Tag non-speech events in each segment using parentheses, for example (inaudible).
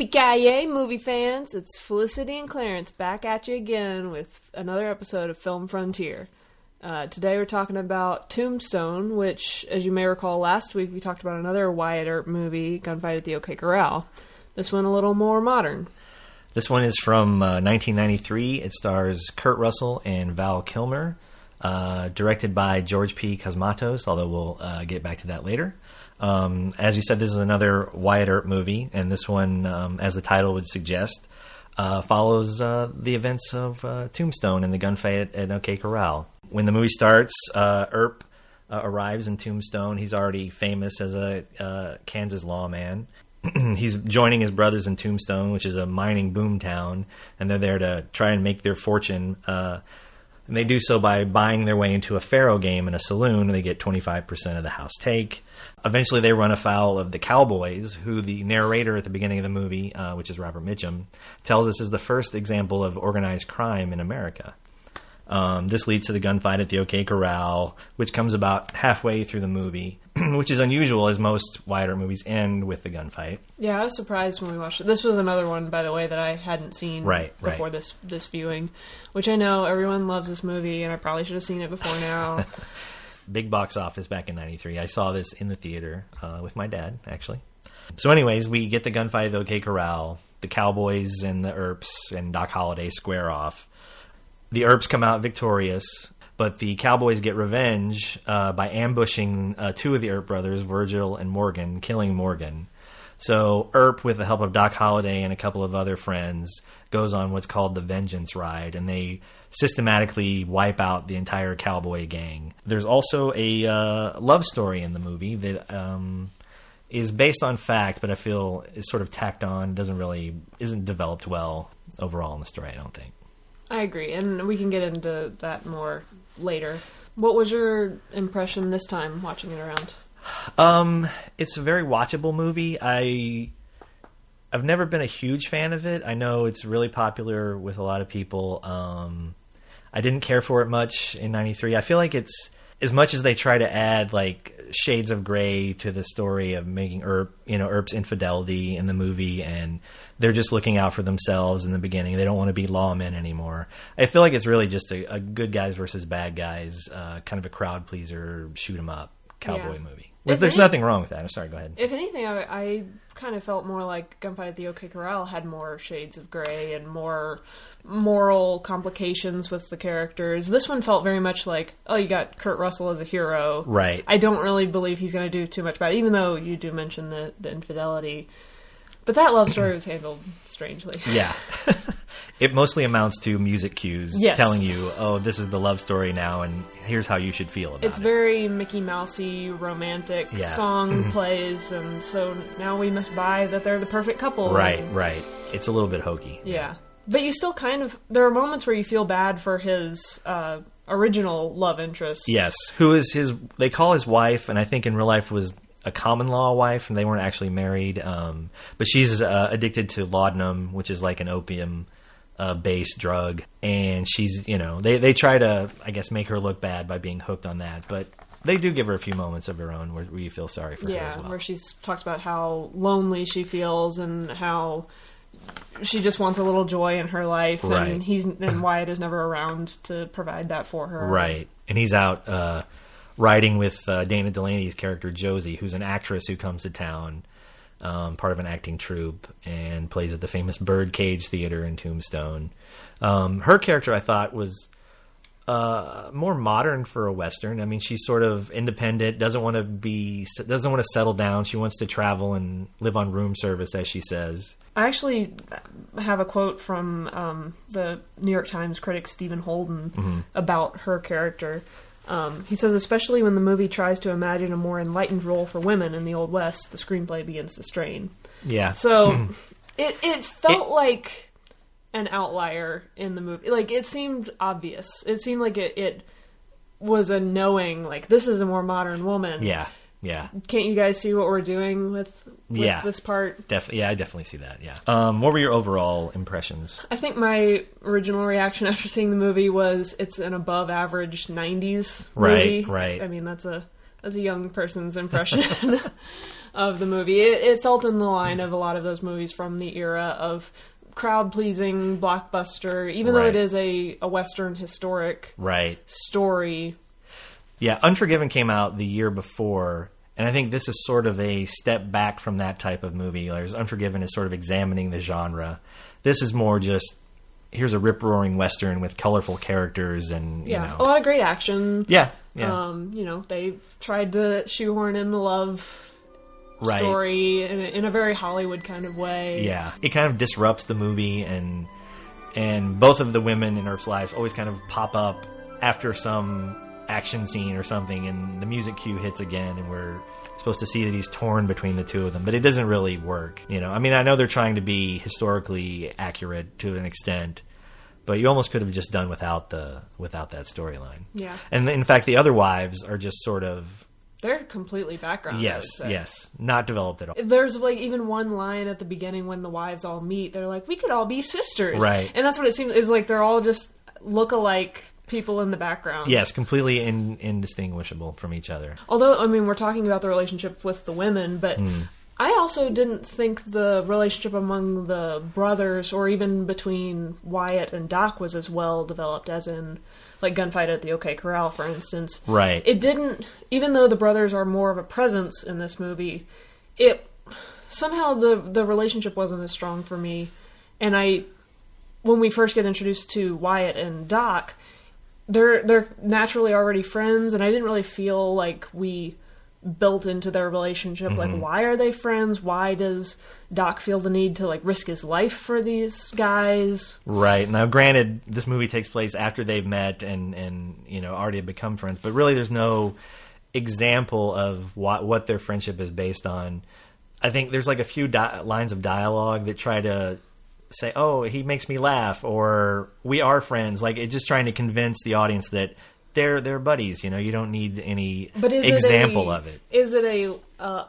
Yippee-ki-yay, movie fans! It's Felicity and Clarence back at you again with another episode of Film Frontier. Uh, today we're talking about Tombstone, which, as you may recall, last week we talked about another Wyatt Earp movie, Gunfight at the OK Corral. This one a little more modern. This one is from uh, 1993. It stars Kurt Russell and Val Kilmer, uh, directed by George P. Cosmatos, although we'll uh, get back to that later. Um, as you said, this is another Wyatt Earp movie, and this one, um, as the title would suggest, uh, follows uh, the events of uh, Tombstone and the gunfight at, at OK Corral. When the movie starts, uh, Earp uh, arrives in Tombstone. He's already famous as a uh, Kansas lawman. (clears throat) He's joining his brothers in Tombstone, which is a mining boom town, and they're there to try and make their fortune. And they do so by buying their way into a faro game in a saloon, and they get 25% of the house take eventually they run afoul of the Cowboys, who the narrator at the beginning of the movie, uh, which is Robert Mitchum, tells us is the first example of organized crime in America. Um, this leads to the gunfight at the OK Corral, which comes about halfway through the movie, (clears throat) which is unusual as most Wyatt Earp movies end with the gunfight. Yeah, I was surprised when we watched it. This was another one, by the way, that I hadn't seen Right, before right. this this viewing, which I know everyone loves this movie, and I probably should have seen it before now. (laughs) big box office back in 93 i saw this in the theater uh, with my dad actually so anyways we get the gunfight of the ok corral the cowboys and the earps and doc holliday square off the earps come out victorious but the cowboys get revenge uh, by ambushing uh, two of the earp brothers virgil and morgan killing morgan so Earp, with the help of Doc Holliday and a couple of other friends, goes on what's called the Vengeance Ride, and they systematically wipe out the entire cowboy gang. There's also a uh, love story in the movie that um, is based on fact, but I feel is sort of tacked on. Doesn't really isn't developed well overall in the story. I don't think. I agree, and we can get into that more later. What was your impression this time watching it around? Um, it's a very watchable movie. I I've never been a huge fan of it. I know it's really popular with a lot of people. Um, I didn't care for it much in '93. I feel like it's as much as they try to add like shades of gray to the story of making Earp, you know, Earp's infidelity in the movie, and they're just looking out for themselves in the beginning. They don't want to be lawmen anymore. I feel like it's really just a, a good guys versus bad guys, uh, kind of a crowd pleaser, shoot 'em up cowboy Yeah. movie. If There's any- nothing wrong with that. I'm sorry. Go ahead. If anything, I, I kind of felt more like Gunfight at the OK Corral had more shades of gray and more moral complications with the characters. This one felt very much like, oh, you got Kurt Russell as a hero. Right. I don't really believe he's going to do too much bad, even though you do mention the, the infidelity. But that love story was handled strangely. Yeah. (laughs) it mostly amounts to music cues Yes. telling you, oh, this is the love story now, and here's how you should feel about It's it. It's very Mickey Mousey romantic Yeah. Mm-hmm. song plays, and so now we must buy that they're the perfect couple. right, and- right. It's a little bit hokey. Yeah. But you still kind of there are moments where you feel bad for his uh, original love interest. Yes. Who is his? They call his wife, and I think in real life was a common law wife, and they weren't actually married. Um, but she's uh, addicted to laudanum, which is like an opium. Uh, based drug, and she's you know they they try to I guess make her look bad by being hooked on that, but they do give her a few moments of her own where, where you feel sorry for her Yeah, as well. where she talks about how lonely she feels and how she just wants a little joy in her life, Right. and he's and Wyatt is never around to provide that for her. Right. And he's out uh, riding with uh, Dana Delaney's character Josie, who's an actress who comes to town, um, part of an acting troupe, and plays at the famous Birdcage Theater in Tombstone. Um, her character, I thought, was uh, more modern for a western. I mean, she's sort of independent, doesn't want to be, doesn't want to settle down. She wants to travel and live on room service, as she says. I actually have a quote from um, the New York Times critic Stephen Holden Mm-hmm. about her character. Um, he says, especially when the movie tries to imagine a more enlightened role for women in the Old West, the screenplay begins to strain. Yeah. So it it felt It- like an outlier in the movie. Like it seemed obvious. It seemed like it, it was a knowing. Like this is a more modern woman. yeah. Yeah. Can't you guys see what we're doing with, with Yeah. this part? Def- yeah, I definitely see that. Yeah. Um, what were your overall impressions? I think my original reaction (laughs) after seeing the movie was it's an above average '90s Right, movie. right. right. I mean, that's a that's a young person's impression. (laughs) of the movie. It, it felt in the line of a lot of those movies from the era of crowd pleasing blockbuster, even though it is a, a Western historic Right. story. Yeah, Unforgiven came out the year before, and I think this is sort of a step back from that type of movie. Whereas Unforgiven is sort of examining the genre. This is more just here's a rip roaring western with colorful characters and you Yeah, know a lot of great action. yeah yeah Um, you know, they tried to shoehorn in the love right story in a, in a very Hollywood kind of way. yeah it kind of disrupts the movie and and both of the women in Earp's lives always kind of pop up after some action scene or something and the music cue hits again and we're supposed to see that he's torn between the two of them but it doesn't really work you know i mean i know they're trying to be historically accurate to an extent but you almost could have just done without the without that storyline Yeah. and in fact the other wives are just sort of They're completely background. Yes yes not developed at all There's like even one line at the beginning when the wives all meet. They're like, "We could all be sisters," Right. And that's what it seems is like. They're all just look alike people in the background. yes completely in, indistinguishable from each other Although, I mean, we're talking about the relationship with the women, but Hmm. I also didn't think the relationship among the brothers or even between Wyatt and Doc was as well developed as in, like, Gunfight at the OK Corral, for instance. right It didn't, even though the brothers are more of a presence in this movie, it somehow the the relationship wasn't as strong for me. And I, when we first get introduced to Wyatt and Doc, they're they're naturally already friends, and I didn't really feel like we built into their relationship. Like, mm-hmm. why are they friends? Why does Doc feel the need to like risk his life for these guys? Right. Now, granted, this movie takes place after they've met and, and you know, already have become friends, but really there's no example of what, what their friendship is based on. I think there's like a few di- lines of dialogue that try to say, oh, he makes me laugh, or we are friends. Like, it's just trying to convince the audience that they're, they're buddies, you know, you don't need any But is example it a, of it. Is it a uh,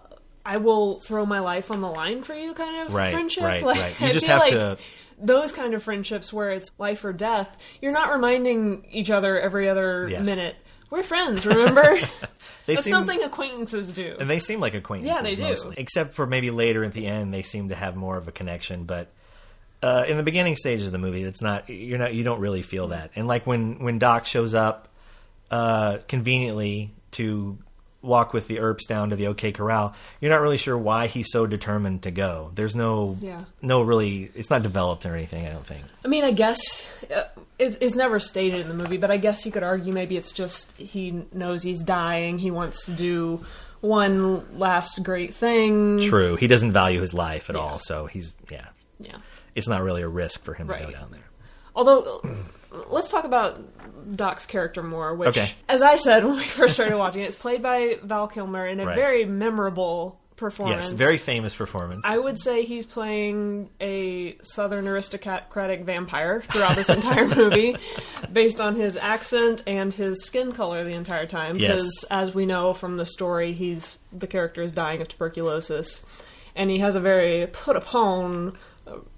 I will throw my life on the line for you kind of Right, friendship? right, Like, right. You I just have like to- Those kind of friendships where it's life or death, you're not reminding each other every other Yes. minute. We're friends, remember? (laughs) (laughs) They That's seem- something acquaintances do. And they seem like acquaintances. Yeah, they do. Mostly. Except for maybe later at the end, they seem to have more of a connection. But uh, in the beginning stages of the movie, it's not. You're not. You don't really feel that. And like when when Doc shows up uh, conveniently to walk with the Earps down to the OK Corral, you're not really sure why he's so determined to go. There's no. Yeah. No, really. It's not developed or anything. I don't think. I mean, I guess uh, it, it's never stated in the movie, but I guess you could argue maybe it's just he knows he's dying. He wants to do one last great thing. True. He doesn't value his life at Yeah. all. So he's yeah. Yeah. It's not really a risk for him to Right. go down there. Although, let's talk about Doc's character more. Which, Okay. as I said (laughs) when we first started watching it, it's played by Val Kilmer in a Right. very memorable performance. Yes, very famous performance. I would say he's playing a southern aristocratic vampire throughout this entire (laughs) movie, based on his accent and his skin color the entire time. Yes. Because, as we know from the story, he's the character is dying of tuberculosis, and he has a very put upon uh,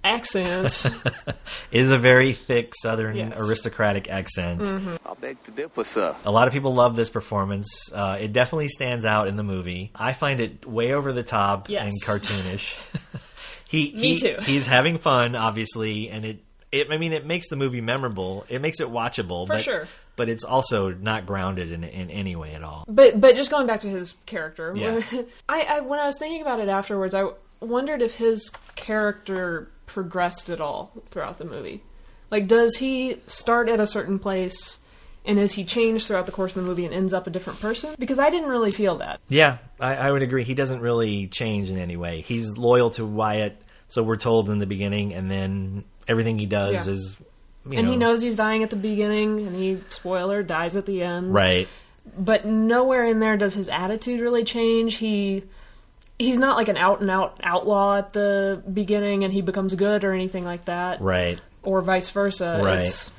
accent. (laughs) is a very thick Southern Yes. aristocratic accent. I beg to differ, sir. A lot of people love this performance. Uh, it definitely stands out in the movie. I find it way over the top Yes. and cartoonish. (laughs) he, Me he too. he's having fun, obviously, and it, it. I mean, it makes the movie memorable. It makes it watchable, For but, sure. But it's also not grounded in in any way at all. But but just going back to his character, Yeah. (laughs) I, I when I was thinking about it afterwards, I wondered if his character progressed at all throughout the movie. Like, does he start at a certain place, and is he changed throughout the course of the movie and ends up a different person? Because I didn't really feel that. Yeah, I, I would agree. He doesn't really change in any way. He's loyal to Wyatt, so we're told in the beginning, and then everything he does Yeah. is. You and know, he knows he's dying at the beginning, and he spoiler dies at the end. Right. but nowhere in there does his attitude really change. He he's not like an out and out outlaw at the beginning and he becomes good or anything like that. Right. Or vice versa. Right. It's,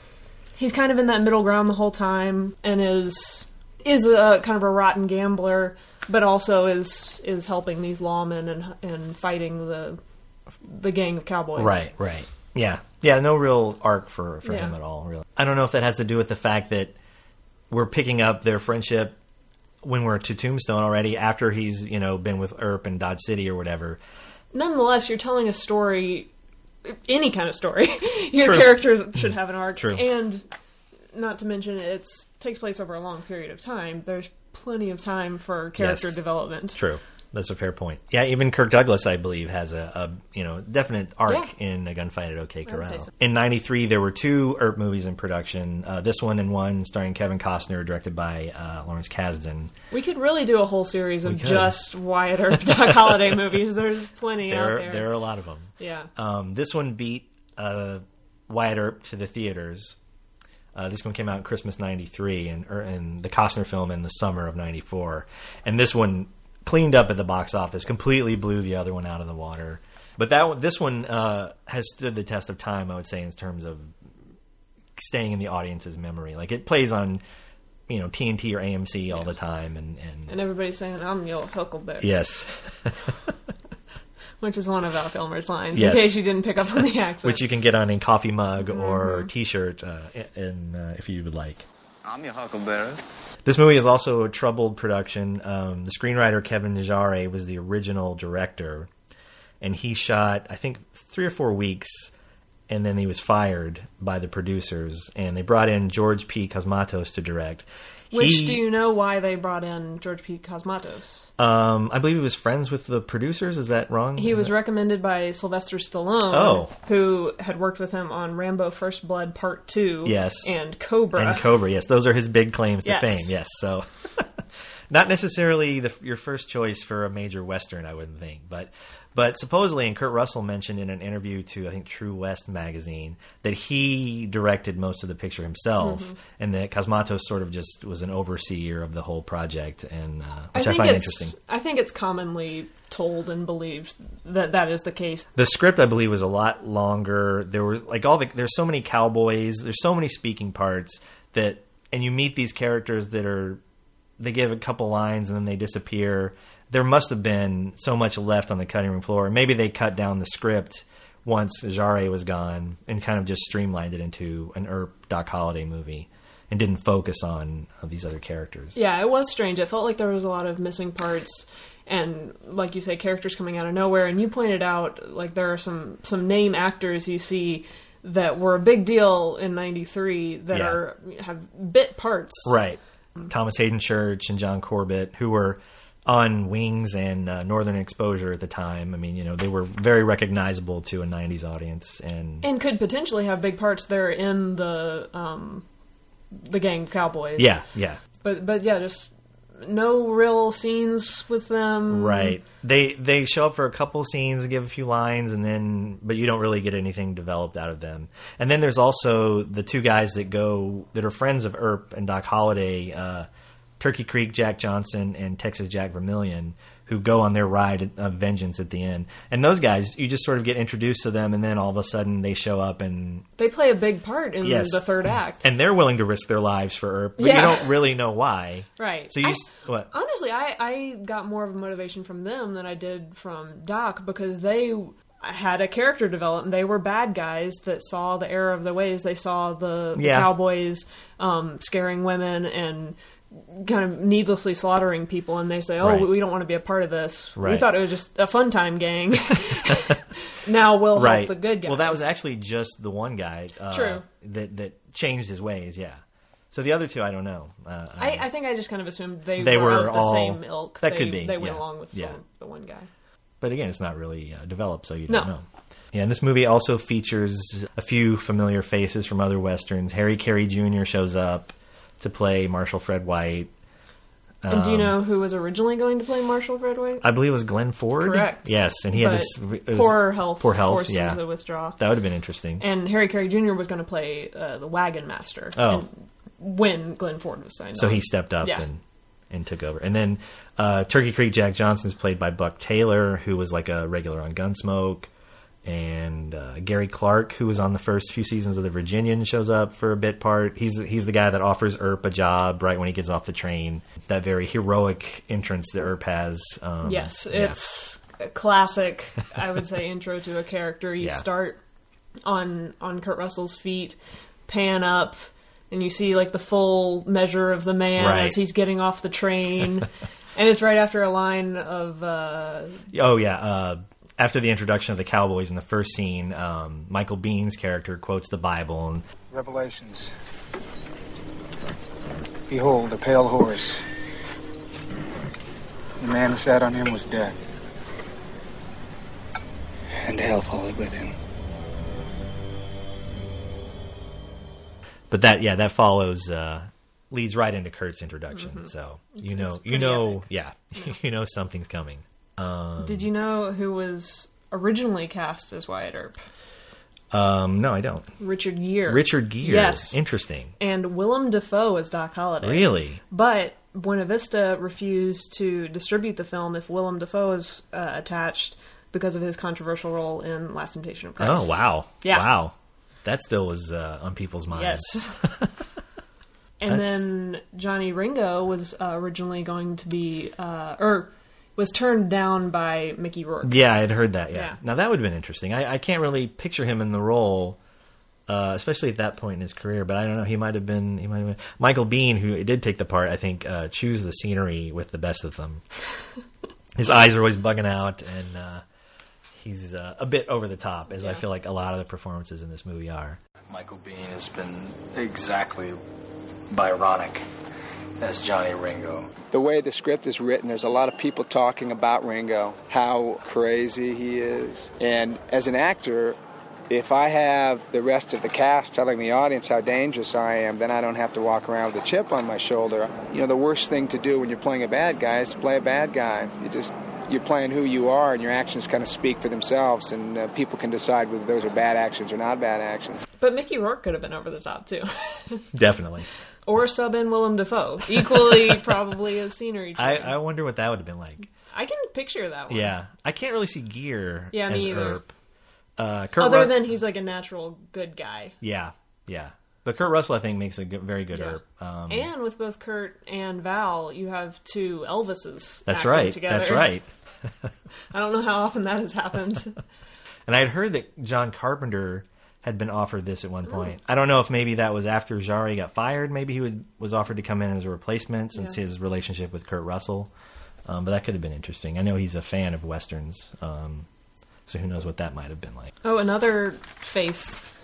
he's kind of in that middle ground the whole time and is is a kind of a rotten gambler, but also is is helping these lawmen and and fighting the the gang of cowboys. Right, right. Yeah. Yeah, no real arc for, for Yeah. him at all, really. I don't know if that has to do with the fact that we're picking up their friendship when we're to Tombstone already, after he's you know been with Earp and Dodge City or whatever. Nonetheless, you're telling a story, any kind of story. (laughs) Your True. characters mm-hmm. should have an arc, True. and not to mention it takes place over a long period of time. There's plenty of time for character Yes. development. True. That's a fair point. Yeah, even Kirk Douglas, I believe, has a, a you know definite arc Yeah. in a gunfight at OK I would say Corral. so. In '93, there were two Earp movies in production. Uh, this one and one starring Kevin Costner, directed by uh, Lawrence Kasdan. We could really do a whole series of just Wyatt Earp Doc Holliday movies. There's plenty out There, there. there are a lot of them. Yeah. Um, this one beat uh, Wyatt Earp to the theaters. Uh, this one came out in Christmas '93, and, er, and the Costner film in the summer of '94. And this one cleaned up at the box office, completely blew the other one out of the water. But that this one uh, has stood the test of time, I would say, in terms of staying in the audience's memory. Like it plays on, you know, TNT or AMC all the time, and, and, and everybody's saying, I'm your Huckleberry. yes, (laughs) Which is one of Val Kilmer's lines, Yes. in case you didn't pick up on the (laughs) accent. which you can get on a coffee mug or Mm-hmm. T-shirt, uh, in, uh, if you would like. I'm your huckleberry. This movie is also a troubled production. Um, the screenwriter Kevin Jarre was the original director, and he shot I think three or four weeks, and then he was fired by the producers, and they brought in George P. Cosmatos to direct. Which He- do you know why they brought in George P. Cosmatos? Um, I believe he was friends with the producers. Is that wrong? He Is was that- recommended by Sylvester Stallone, Oh. who had worked with him on Rambo: First Blood Part Two, Yes. and Cobra. and Cobra. Yes, those are his big claims to Yes. fame. Yes, so (laughs) not necessarily the, your first choice for a major western, I wouldn't think, but but supposedly, and Kurt Russell mentioned in an interview to I think True West magazine that he directed most of the picture himself, Mm-hmm. and that Cosmatos sort of just was an overseer of the whole project, and uh, which I, think find interesting. I think it's commonly told and believed that that is the case. The script, I believe, was a lot longer. There were like all the there's so many cowboys. There's so many speaking parts that, and you meet these characters that are they give a couple lines and then they disappear. There must have been so much left on the cutting room floor. Maybe they cut down the script once Jarre was gone and kind of just streamlined it into an Earp Doc Holliday movie and didn't focus on these other characters. Yeah, it was strange. It felt like there was a lot of missing parts and like you say characters coming out of nowhere and you pointed out like there are some some name actors you see that were a big deal in 93 that Yeah. are have bit parts. Right. Thomas Haden Church and John Corbett, who were on Wings and uh, Northern Exposure at the time. I mean, you know, they were very recognizable to a '90s audience, and And could potentially have big parts there in the um the gang cowboys. yeah, yeah, But but yeah, just no real scenes with them. right. They they show up for a couple scenes give a few lines, and then but you don't really get anything developed out of them. And then there's also the two guys that go that are friends of Earp and Doc Holliday, uh, Turkey Creek Jack Johnson and Texas Jack Vermillion, who go on their ride of vengeance at the end. And those guys, you just sort of get introduced to them, and then all of a sudden they show up and They play a big part in Yes. the third act. and they're willing to risk their lives for Earp, but Yeah. you don't really know why. Right. So you I- what? Honestly, I, I got more of a motivation from them than I did from Doc because they had a character development. They were bad guys that saw the error of the ways. They saw the, the Yeah. cowboys um, scaring women and kind of needlessly slaughtering people, and they say, "Oh, Right. we don't want to be a part of this. We thought it was just a fun time gang. (laughs) (laughs) now we'll right. help the good guys." Well, that was actually just the one guy. Uh, True. That that changed his ways. Yeah. So the other two, I don't know. Uh, I, I think I just kind of assumed they, They were, were the all- same ilk. that they, could be, They went yeah. along with Yeah. the, the one guy. but again, it's not really uh, developed, so you don't know. Yeah, and this movie also features a few familiar faces from other westerns. Harry Carey Jr. shows up to play Marshall Fred White. And do you Um, know who was originally going to play Marshall Fred White? I believe it was Glenn Ford. Correct. Yes, and he had But this poor health. Poor health. forced him yeah, to withdraw. that would have been interesting. And Harry Carey Jr. was going to play uh, the wagon master. Oh. when Glenn Ford was signed So on. he stepped up Yeah. and and took over. And then uh, Turkey Creek Jack Johnson's played by Buck Taylor, who was like a regular on Gunsmoke. And uh, Gary Clarke, who was on the first few seasons of The Virginian, shows up for a bit part. He's he's the guy that offers Earp a job right when he gets off the train. That very heroic entrance that Earp has. Um, Yes, yeah. it's a classic. I would say (laughs) intro to a character. You Yeah. start on on Kurt Russell's feet, pan up and you see like the full measure of the man Right. as he's getting off the train, (laughs) and it's right after a line of uh, Oh yeah. Uh, after the introduction of the cowboys in the first scene, um, Michael Biehn's character quotes the Bible, and Revelations. Behold, a pale horse. The man who sat on him was death. And hell followed with him. but that yeah that follows uh, leads right into Kurt's introduction. So you know Mm-hmm. it's you know epic. yeah (laughs) you know something's coming. Um, Did you know who was originally cast as Wyatt Earp? um, no, I don't. Richard Gere. Richard Gere. Yes. Interesting. And Willem Dafoe as Doc Holliday. Really? But Buena Vista refused to distribute the film if Willem Dafoe is uh, attached because of his controversial role in Last Temptation of Christ. Oh wow. Yeah. Wow. That still was uh, on people's minds. Yes. (laughs) and That's- then Johnny Ringo was uh, originally going to be, uh, or was turned down by Mickey Rourke. Yeah, I had heard that. Yeah. Yeah. Now that would have been interesting. I, I can't really picture him in the role, uh, especially at that point in his career. But I don't know. He might have been. He might have been. Michael Biehn, who did take the part, I think, uh, chews the scenery with the best of them. (laughs) His eyes are always bugging out, and uh, he's uh, a bit over the top, as I feel like a lot of the performances in this movie are. Michael Biehn has been exactly Byronic as Johnny Ringo. The way the script is written, there's a lot of people talking about Ringo, how crazy he is. And as an actor, if I have the rest of the cast telling the audience how dangerous I am, then I don't have to walk around with a chip on my shoulder. You know, the worst thing to do when you're playing a bad guy is to play a bad guy. You just you're playing who you are, and your actions kind of speak for themselves, and uh, people can decide whether those are bad actions or not bad actions. But Mickey Rourke could have been over the top too. (laughs) Definitely. Or sub in Willem Dafoe. Equally (laughs) probably as scenery. I. I wonder what that would have been like. I can picture that one. Yeah, I can't really see Gere Yeah, me as either. Earp. Uh, Kurt Other Ru- than he's like a natural good guy. yeah, yeah. But Kurt Russell, I think, makes a good, very good Yeah. Earp. Um, And with both Kurt and Val, you have two Elvises. that's right. Together. That's right. (laughs) I don't know how often that has happened. (laughs) And I had heard that John Carpenter had been offered this at one point. I don't know if maybe that was after Jarre got fired. Maybe he would, was offered to come in as a replacement since Yeah. his relationship with Kurt Russell. Um, but that could have been interesting. I know he's a fan of westerns, um, so who knows what that might have been like. oh, another face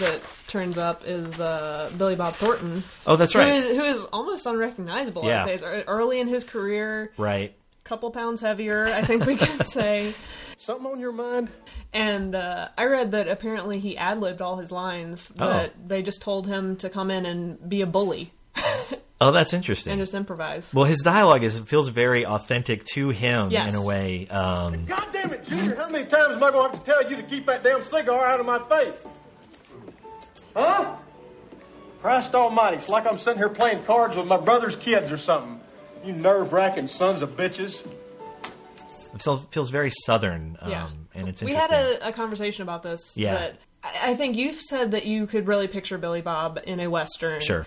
that turns up is uh, Billy Bob Thornton. Oh, that's right. is, who is almost unrecognizable, Yeah. I'd say. It's early in his career, Right. Couple pounds heavier, I think we can (laughs) say. Something on your mind? And uh, I read that apparently he ad libbed all his lines. Oh. That they just told him to come in and be a bully (laughs) Oh, that's interesting. and just improvise. Well, his dialogue is it feels very authentic to him Yes. in a way. Um, God damn it, Junior, how many times am I going to have to tell you to keep that damn cigar out of my face? Huh? Christ almighty, it's like I'm sitting here playing cards with my brother's kids or something. You nerve wracking sons of bitches. it feels, feels very southern, um, Yeah. and it's we had a, a conversation about this. Yeah. That I I think you've said that you could really picture Billy Bob in a western. Sure.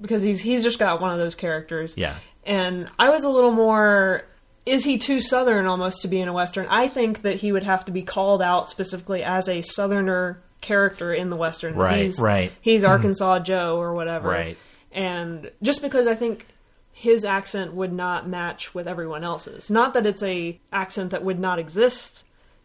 Because he's he's just got one of those characters. Yeah. And I was a little more. Is he too southern almost to be in a western? I think that he would have to be called out specifically as a southerner character in the western. Right, He's, right. He's Arkansas Joe or whatever. Right. And just because I think his accent would not match with everyone else's. Not that it's a accent that would not exist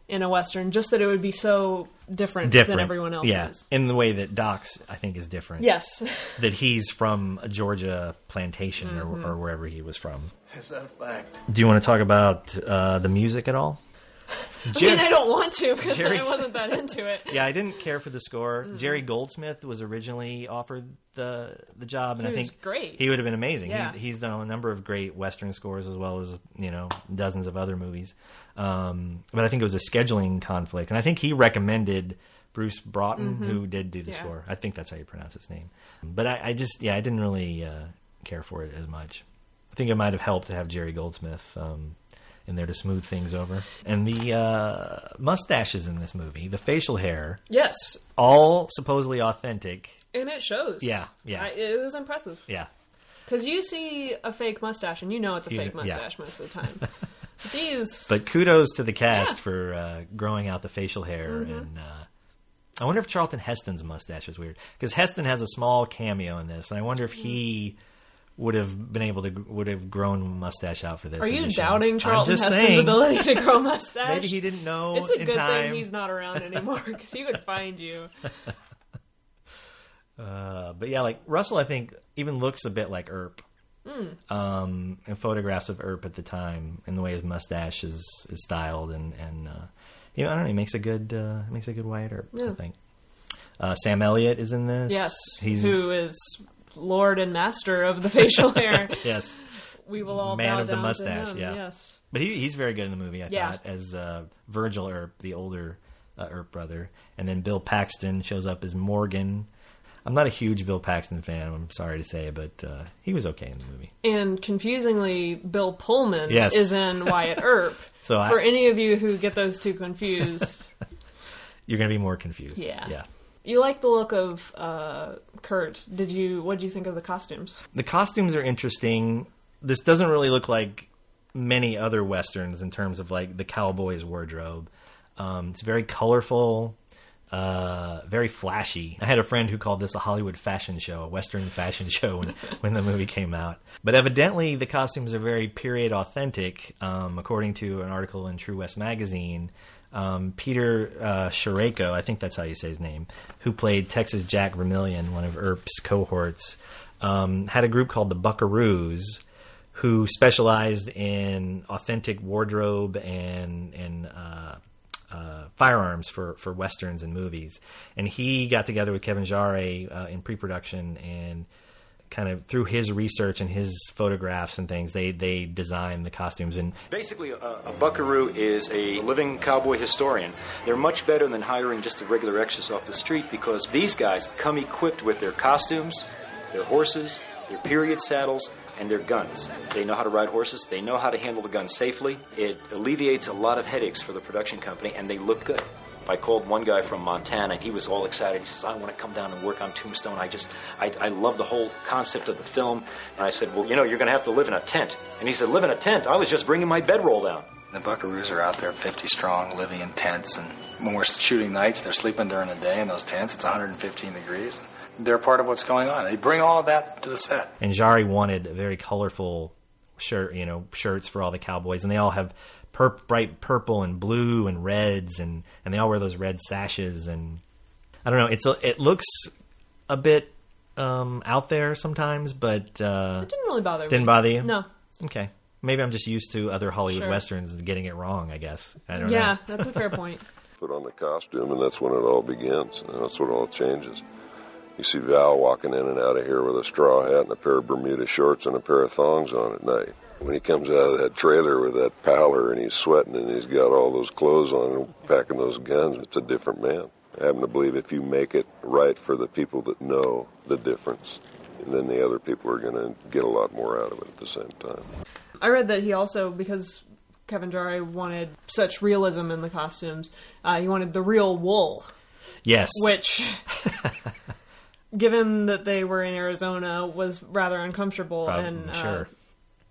in a western, just that it would be so different, different than everyone else's. Yeah, in the way that Doc's, I think, is different. Yes. (laughs) that he's from a Georgia plantation Mm-hmm. or, or wherever he was from. Is that a fact? Do you want to talk about uh, the music at all? (laughs) I mean, I don't want to because Jerry- I wasn't that into it. (laughs) Yeah, I didn't care for the score. Jerry Goldsmith was originally offered the the job, and He I think great. He would have been amazing. Yeah. He, he's done a number of great Western scores as well as you know dozens of other movies. Um, but I think it was a scheduling conflict, and I think he recommended Bruce Broughton, who did do the Mm-hmm. Yeah. score. I think that's how you pronounce his name. But I, I just yeah, I didn't really uh, care for it as much. I think it might have helped to have Jerry Goldsmith. Um, in there to smooth things over, and the uh, mustaches in this movie, the facial hair, Yes. all supposedly authentic. And it shows. Yeah, yeah. I, it was impressive. Yeah, Because you see a fake mustache and you know it's a You- fake yeah. mustache most of the time. (laughs) But These. but kudos to the cast Yeah. for uh, growing out the facial hair Mm-hmm. and uh, I wonder if Charlton Heston's mustache is weird because Heston has a small cameo in this, and I wonder if he would have been able to would have grown mustache out for this. Are you edition. doubting Charlton Heston's saying. ability to grow (laughs) mustache? Maybe he didn't know It's a good time. thing he's not around anymore because he would find you. (laughs) Uh, but yeah, like Russell, I think even looks a bit like Earp. Hmm. Um, in photographs of Earp at the time, and the way his mustache is, is styled, and and uh, you know, I don't know, he makes a good uh, makes a good Wyatt Earp. I think. Uh, Sam Elliott is in this. Yes, he's who is Lord and Master of the (laughs) facial hair. yes, We will all Man bow of the mustache, yeah. Yes, but he, he's very good in the movie. I Yeah. thought as uh, Virgil Earp, the older uh, Earp brother, and then Bill Paxton shows up as Morgan. I'm not a huge Bill Paxton fan. I'm sorry to say, but uh, he was okay in the movie. and confusingly, Bill Pullman Yes. is in Wyatt Earp. (laughs) So I- for any of you who get those two confused, (laughs) You're going to be more confused. Yeah. yeah. You like the look of uh, Kurt. Did you? What did you think of the costumes? The costumes are interesting. This doesn't really look like many other westerns in terms of like the cowboy's wardrobe. Um, it's very colorful, uh, very flashy. I had a friend who called this a Hollywood fashion show, a western fashion (laughs) show when when the movie came out. But evidently, the costumes are very period authentic, um, according to an article in True West magazine. Um, Peter uh, Sherayko, I think that's how you say his name, who played Texas Jack Vermillion, one of Earp's cohorts, um, had a group called the Buckaroos, who specialized in authentic wardrobe and and uh, uh, firearms for, for westerns and movies. And he got together with Kevin Jarre uh, in pre-production and kind of through his research and his photographs and things, they they designed the costumes and Basically, a, a buckaroo is a living cowboy historian. They're much better than hiring just a regular extras off the street because these guys come equipped with their costumes, their horses, their period saddles, and their guns. They know how to ride horses, they know how to handle the guns safely. It alleviates a lot of headaches for the production company, and they look good. I called one guy from Montana, and he was all excited. He says, I want to come down and work on Tombstone. I just, I, I love the whole concept of the film. And I said, Well, you know, you're going to have to live in a tent. And he said, Live in a tent? I was just bringing my bedroll down. The Buckaroos are out there 50 strong, living in tents, and when we're shooting nights, they're sleeping during the day in those tents. It's 115 degrees. They're part of what's going on. They bring all of that to the set. and Jarre wanted a very colorful shirt, you know, shirts for all the cowboys, and they all have pur- bright purple and blue and reds, and and they all wear those red sashes, and I don't know, it's a, it looks a bit um, out there sometimes, but uh, It didn't really bother me. didn't bother you. No. Okay, maybe I'm just used to other Hollywood Sure. westerns and getting it wrong. I guess I don't Yeah, know. that's a fair (laughs) point. put on the costume, and that's when it all begins. And that's when it all changes. You see Val walking in and out of here with a straw hat and a pair of Bermuda shorts and a pair of thongs on at night. When he comes out of that trailer with that pallor and he's sweating and he's got all those clothes on and packing those guns, it's a different man. I happen to believe if you make it right for the people that know the difference, then the other people are going to get a lot more out of it at the same time. I read that he also, because Kevin Jarre wanted such realism in the costumes, uh, he wanted the real wool, Yes, which, (laughs) given that they were in Arizona, was rather uncomfortable. Prob- and uh, sure.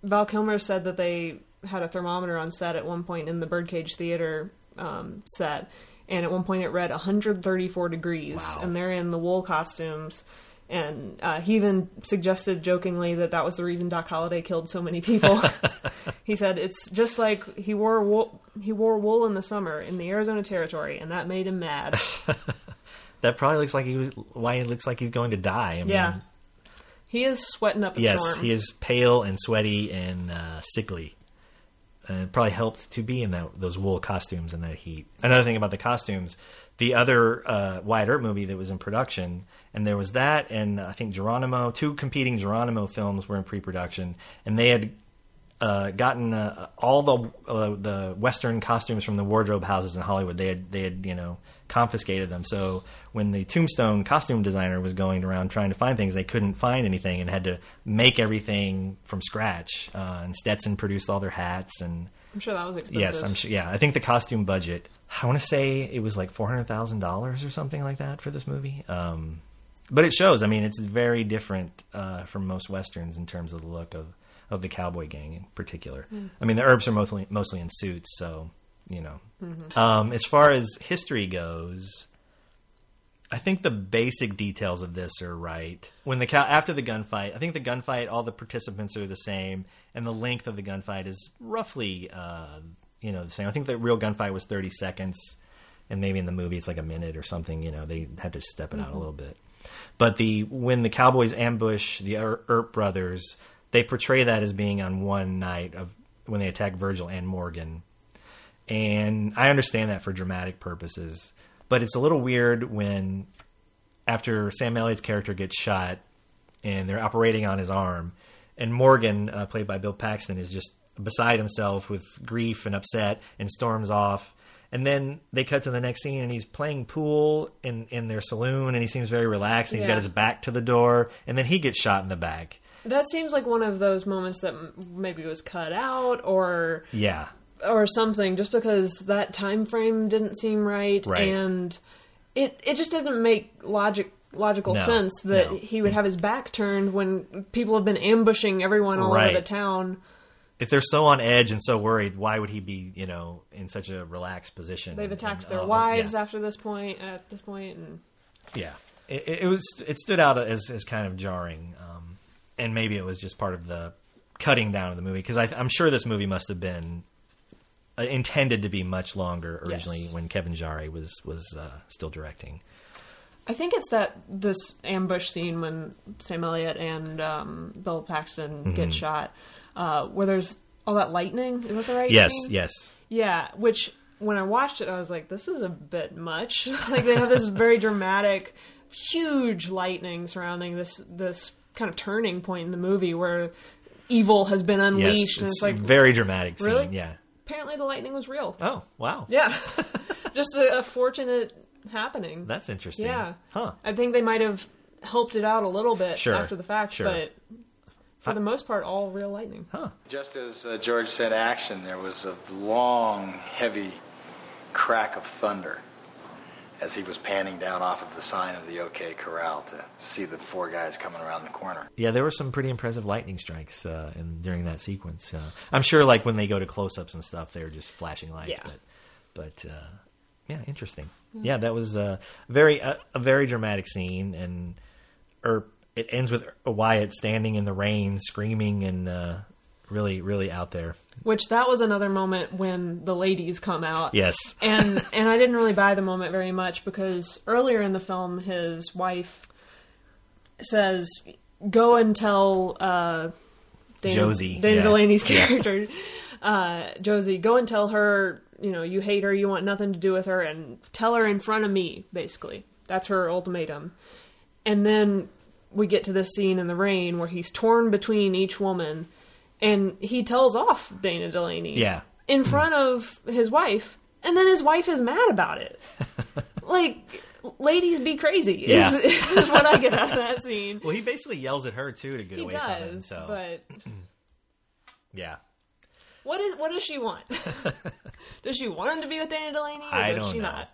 Val Kilmer said that they had a thermometer on set at one point in the Birdcage Theater um, set, and at one point it read 134 degrees, Wow. and they're in the wool costumes. And uh, he even suggested jokingly that that was the reason Doc Holliday killed so many people. (laughs) he said it's just like he wore wool, he wore wool in the summer in the Arizona Territory, and that made him mad. (laughs) that probably looks like he was why it looks like he's going to die. I mean, yeah, he is sweating up a Yes, storm. he is pale and sweaty and uh, sickly. And it probably helped to be in that, those wool costumes in that heat. Another thing about the costumes, the other uh, Wyatt Earp movie that was in production, and there was that, and I think Geronimo, two competing Geronimo films were in pre-production, and they had uh, gotten uh, all the uh, the Western costumes from the wardrobe houses in Hollywood. They had they had you know confiscated them. So when the Tombstone costume designer was going around trying to find things, they couldn't find anything and had to make everything from scratch. Uh, and Stetson produced all their hats and I'm sure that was expensive. yes, I'm sure. Yeah, I think the costume budget. I want to say it was like four hundred thousand dollars or something like that for this movie. Um, but it shows. I mean, it's very different uh, from most westerns in terms of the look of, of the cowboy gang in particular. I mean, the Earps are mostly mostly in suits, so you know. Um, as far as history goes, I think the basic details of this are right. When the cow after the gunfight, I think the gunfight, all the participants are the same, and the length of the gunfight is roughly, uh, you know, the same. I think the real gunfight was thirty seconds, and maybe in the movie it's like a minute or something. You know, they had to step it out a little bit. But the when the Cowboys ambush the Earp brothers, they portray that as being on one night of when they attack Virgil and Morgan, and I understand that for dramatic purposes. But it's a little weird when after Sam Elliott's character gets shot and they're operating on his arm, and Morgan, uh, played by Bill Paxton, is just beside himself with grief and upset and storms off. And then they cut to the next scene, and he's playing pool in, in their saloon, and he seems very relaxed. And he's got his back to the door, and then he gets shot in the back. That seems like one of those moments that maybe was cut out or Yeah, or something just because that time frame didn't seem right, Right. and it it just didn't make logic logical No, sense that no. he would have his back turned when people have been ambushing everyone all Right. over the town. if they're so on edge and so worried, why would he be, you know, in such a relaxed position? They've attacked and, their uh, wives yeah. after this point. At this point, and yeah it, it it was it stood out as as kind of jarring um and maybe it was just part of the cutting down of the movie because i'm sure this movie must have been uh, intended to be much longer originally Yes. when kevin Jarre was was uh, still directing I think it's that this ambush scene when Sam Elliott and um, Bill Paxton Mm-hmm. get shot, uh, where there's all that lightning. Is that the right? yes scene? yes Yeah, which when I watched it, I was like, this is a bit much. (laughs) like they have this very dramatic, huge lightning surrounding this this kind of turning point in the movie where evil has been yes unleashed, and it's it's like a very dramatic scene Really? yeah apparently the lightning was real. oh wow Yeah, (laughs) just a, a fortunate happening. that's interesting yeah, huh I think they might have helped it out a little bit Sure, after the fact, sure. but for the most part, all real lightning. huh Just as uh, George said action, there was a long, heavy crack of thunder as he was panning down off of the sign of the OK Corral to see the four guys coming around the corner. yeah, there were some pretty impressive lightning strikes uh, in, during that sequence. Uh, I'm sure, like when they go to close-ups and stuff, they're just flashing lights. Yeah. But, but uh, yeah, interesting. Yeah, that was uh, very uh, a very dramatic scene, and or it ends with Wyatt standing in the rain, screaming, and uh, really, really out there. Which that was another moment when the ladies come out. Yes. and (laughs) and I didn't really buy the moment very much because earlier in the film, his wife says, "Go and tell uh, Dana, Josie, Dana yeah. Delaney's Yeah. character, (laughs) uh, Josie. Go and tell her, you know, you hate her, you want nothing to do with her, and tell her in front of me. Basically, that's her ultimatum. And then we get to this scene in the rain where he's torn between each woman, and he tells off Dana Delaney Yeah. in front of his wife, and then his wife is mad about it. (laughs) like, ladies be crazy is, Yeah. (laughs) is what I get out of that scene. Well, he basically yells at her too to get He away from him. So but (clears throat) yeah, what is what does she want? (laughs) does she want him to be with Dana Delaney, or I does don't she know. not?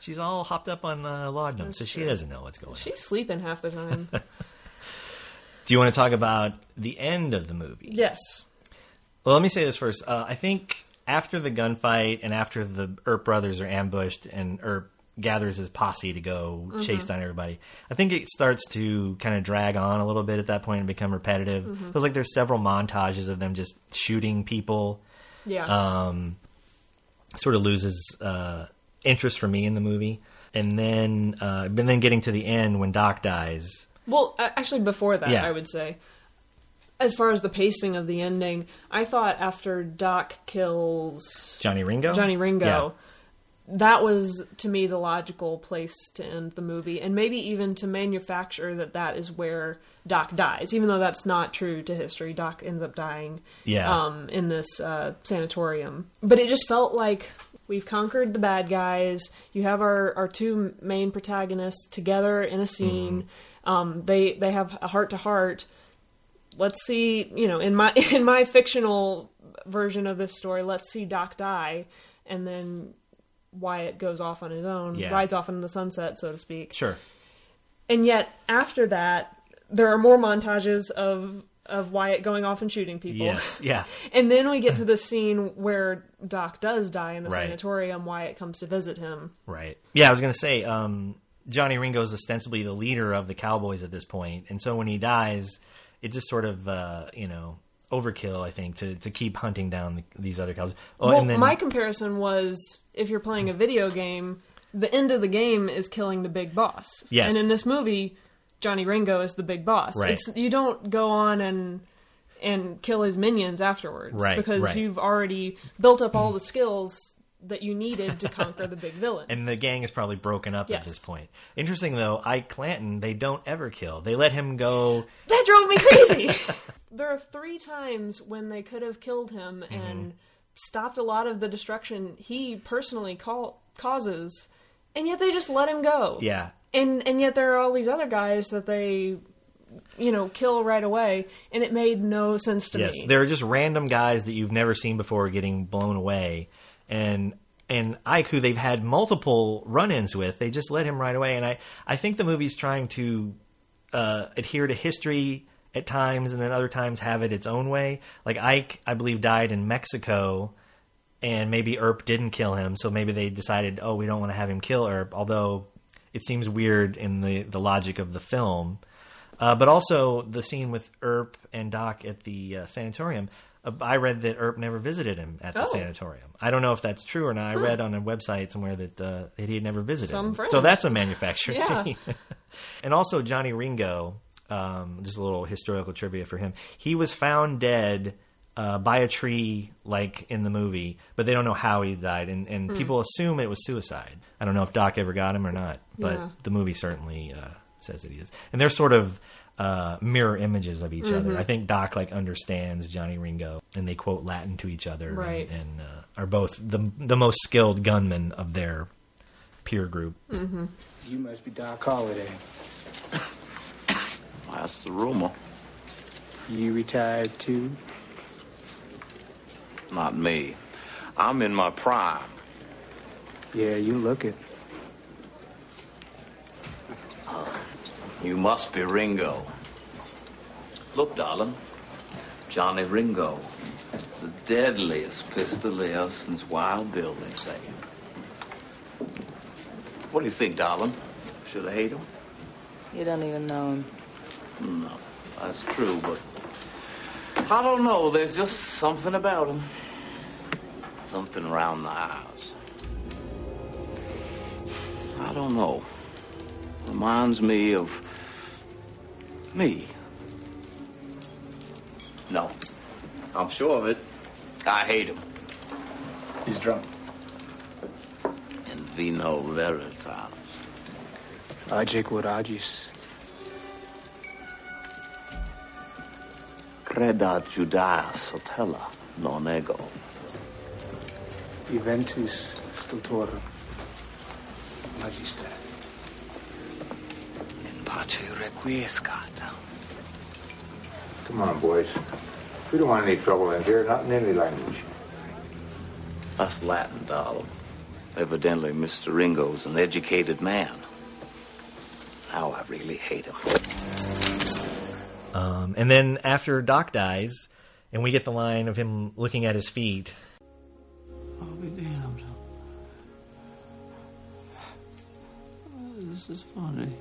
she's all hopped up on uh, laudanum, so she doesn't know what's going on. She's sleeping half the time. Do you want to talk about the end of the movie? yes. Well, let me say this first. Uh, I think after the gunfight and after the Earp brothers are ambushed and Earp gathers his posse to go chase down everybody, I think it starts to kind of drag on a little bit at that point and become repetitive. It feels like there's several montages of them just shooting people. Yeah. Um, sort of loses uh, interest for me in the movie. And then, uh, but then getting to the end when Doc dies. Well, actually, before that, Yeah. I would say, as far as the pacing of the ending, I thought after Doc kills Johnny Ringo? Johnny Ringo, Yeah. that was to me the logical place to end the movie, and maybe even to manufacture that that is where Doc dies, even though that's not true to history. Doc ends up dying, Yeah. um, in this uh, sanatorium. But it just felt like we've conquered the bad guys. You have our our two main protagonists together in a scene. Mm-hmm. Um, they they have a heart to heart. Let's see, you know, in my (laughs) in my fictional version of this story, let's see Doc die, and then Wyatt goes off on his own, Yeah. rides off into the sunset, so to speak. Sure. And yet, after that, there are more montages of of Wyatt going off and shooting people. Yes. Yeah. (laughs) And then we get to the scene where Doc does die in the Right. sanatorium. Wyatt comes to visit him. Right. Yeah, I was going to say, um, Johnny Ringo is ostensibly the leader of the Cowboys at this point, and so when he dies, it just sort of uh, you know overkill. I think to to keep hunting down the, these other cows. Oh, well, and then my comparison was if you're playing a video game, the end of the game is killing the big boss. Yes. And in this movie, Johnny Ringo is the big boss. Right. It's you don't go on and and kill his minions afterwards Right, because right. you've already built up all the skills that you needed to conquer the big villain. (laughs) and the gang is probably broken up Yes. at this point. Interesting though, Ike Clanton they don't ever kill. They let him go. That drove me crazy. (laughs) there are three times when they could have killed him Mm-hmm. and stopped a lot of the destruction he personally call, causes, and yet they just let him go. Yeah, And and yet there are all these other guys that they, you know, kill right away, and it made no sense to yes, me. they're just random guys that you've never seen before getting blown away, and and Ike, who they've had multiple run-ins with, they just let him right away. And I I think the movie's trying to uh, adhere to history at times, and then other times have it its own way. Like Ike, I believe, died in Mexico. And maybe Earp didn't kill him, so maybe they decided, oh, we don't want to have him kill Earp. Although it seems weird in the, the logic of the film. Uh, but also the scene with Earp and Doc at the uh, sanatorium. I read that Earp never visited him at the Oh. sanatorium. I don't know if that's true or not. I read on a website somewhere that, uh, that he had never visited Some him. So that's a manufactured (laughs) Yeah. scene. (laughs) and also Johnny Ringo, um, just a little historical trivia for him. He was found dead uh, by a tree, like in the movie, but they don't know how he died, and, Hmm. and people assume it was suicide. I don't know if Doc ever got him or not, but Yeah. the movie certainly uh, says that he is. And they're sort of uh, mirror images of each Mm-hmm. other. I think Doc like understands Johnny Ringo, and they quote Latin to each other, and- Right. and, uh, are both the the most skilled gunmen of their peer group. You must be Doc Holliday. (coughs) That's the rumor. You retired too? Not me. I'm in my prime. Yeah, you look it. You must be Ringo. Look, darling. Johnny Ringo. The deadliest pistolier since Wild Bill, they say. What do you think, darling? Should I hate him? You don't even know him. No, that's true, but I don't know. There's just something about him. Something around the eyes. I don't know. Reminds me of me. No, I'm sure of it. I hate him. He's drunk. In vino veritas. Ajik Warajis. Creda Judaea sotella non ego. Juventus Stultorum. Magister. In requiescat. Come on, boys. We don't want any trouble in here, not in any language. That's Latin, darling. Evidently, Mr. Ringo's an educated man. Now I really hate him. Um, and then after Doc dies, and we get the line of him looking at his feet, I'll be damned. This is funny.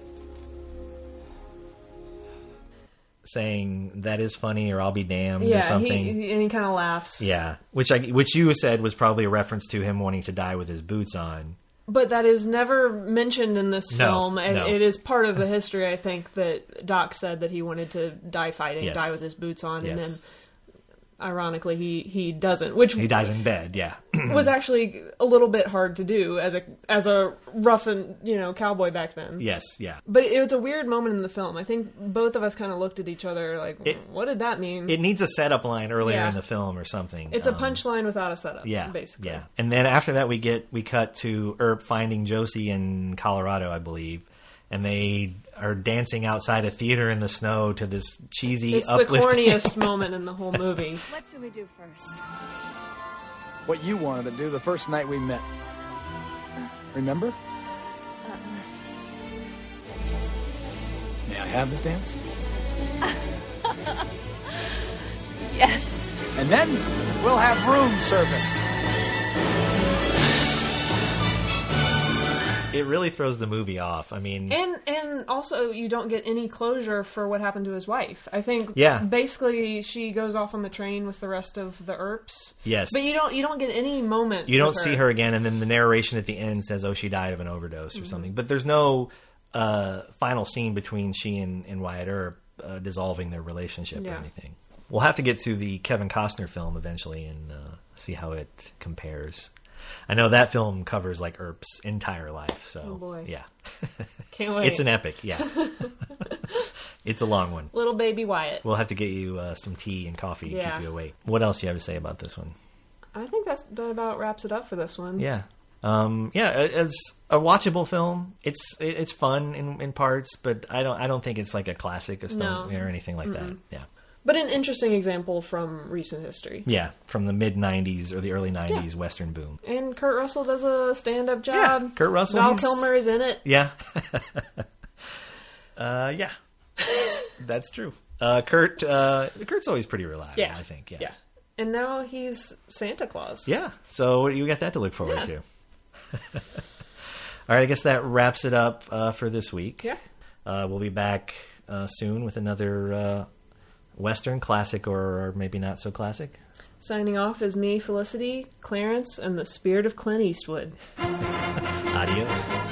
Saying "that is funny" or "I'll be damned" or something. he and he kind of laughs. yeah, which I which you said was probably a reference to him wanting to die with his boots on. But that is never mentioned in this No, film, and no. it is part of the (laughs) history. I think that Doc said that he wanted to die fighting, Yes. die with his boots on, and then ironically he he doesn't, which He dies in bed. Yeah, was actually a little bit hard to do as a as a rough and you know cowboy back then. yes, yeah. But it was a weird moment in the film. I think both of us kind of looked at each other like, It- "What did that mean?" It needs a setup line earlier Yeah. in the film or something. it's a Um, punchline without a setup. Yeah, basically. Yeah, and then after that, we get we cut to Earp finding Josie in Colorado, I believe, and they are dancing outside a theater in the snow to this cheesy, It's the corniest (laughs) moment in the whole movie. What should we do first? What you wanted to do the first night we met. Remember? May I have this dance? (laughs) Yes. And then we'll have room service. It really throws the movie off. I mean, And and also you don't get any closure for what happened to his wife. I think Yeah. basically she goes off on the train with the rest of the Earps. Yes. But you don't you don't get any moment. you don't with see her again, and then the narration at the end says, "Oh, she died of an overdose or Mhm. something." But there's no uh, final scene between she and, and Wyatt Earp uh, dissolving their relationship or anything. We'll have to get to the Kevin Costner film eventually and uh, see how it compares. I know that film covers like Earp's entire life, so Oh, boy. yeah, (laughs) Can't wait. it's an epic. Yeah, (laughs) it's a long one. Little baby Wyatt. We'll have to get you uh, some tea and coffee to keep you awake. What else do you have to say about this one? I think that's that about wraps it up for this one. Yeah. Um, yeah, as a watchable film, it's it's fun in, in parts, but I don't I don't think it's like a classic or, Stone, No. or anything like that. Mm-mm. Yeah, But an interesting example from recent history. yeah, from the mid '90s or the early '90s Western boom. And Kurt Russell does a stand-up job. Yeah, Kurt Russell, Val he's- Kilmer is in it. Yeah, (laughs) uh, yeah, (laughs) that's true. Uh, Kurt, uh, Kurt's always pretty reliable. Yeah, I think. Yeah. Yeah. And now he's Santa Claus. Yeah. So you got that to look forward Yeah. to. (laughs) All right, I guess that wraps it up uh, for this week. Yeah. Uh, we'll be back uh, soon with another uh, Western classic, or maybe not so classic. Signing off is me, Felicity, Clarence, and the spirit of Clint Eastwood. (laughs) Adios.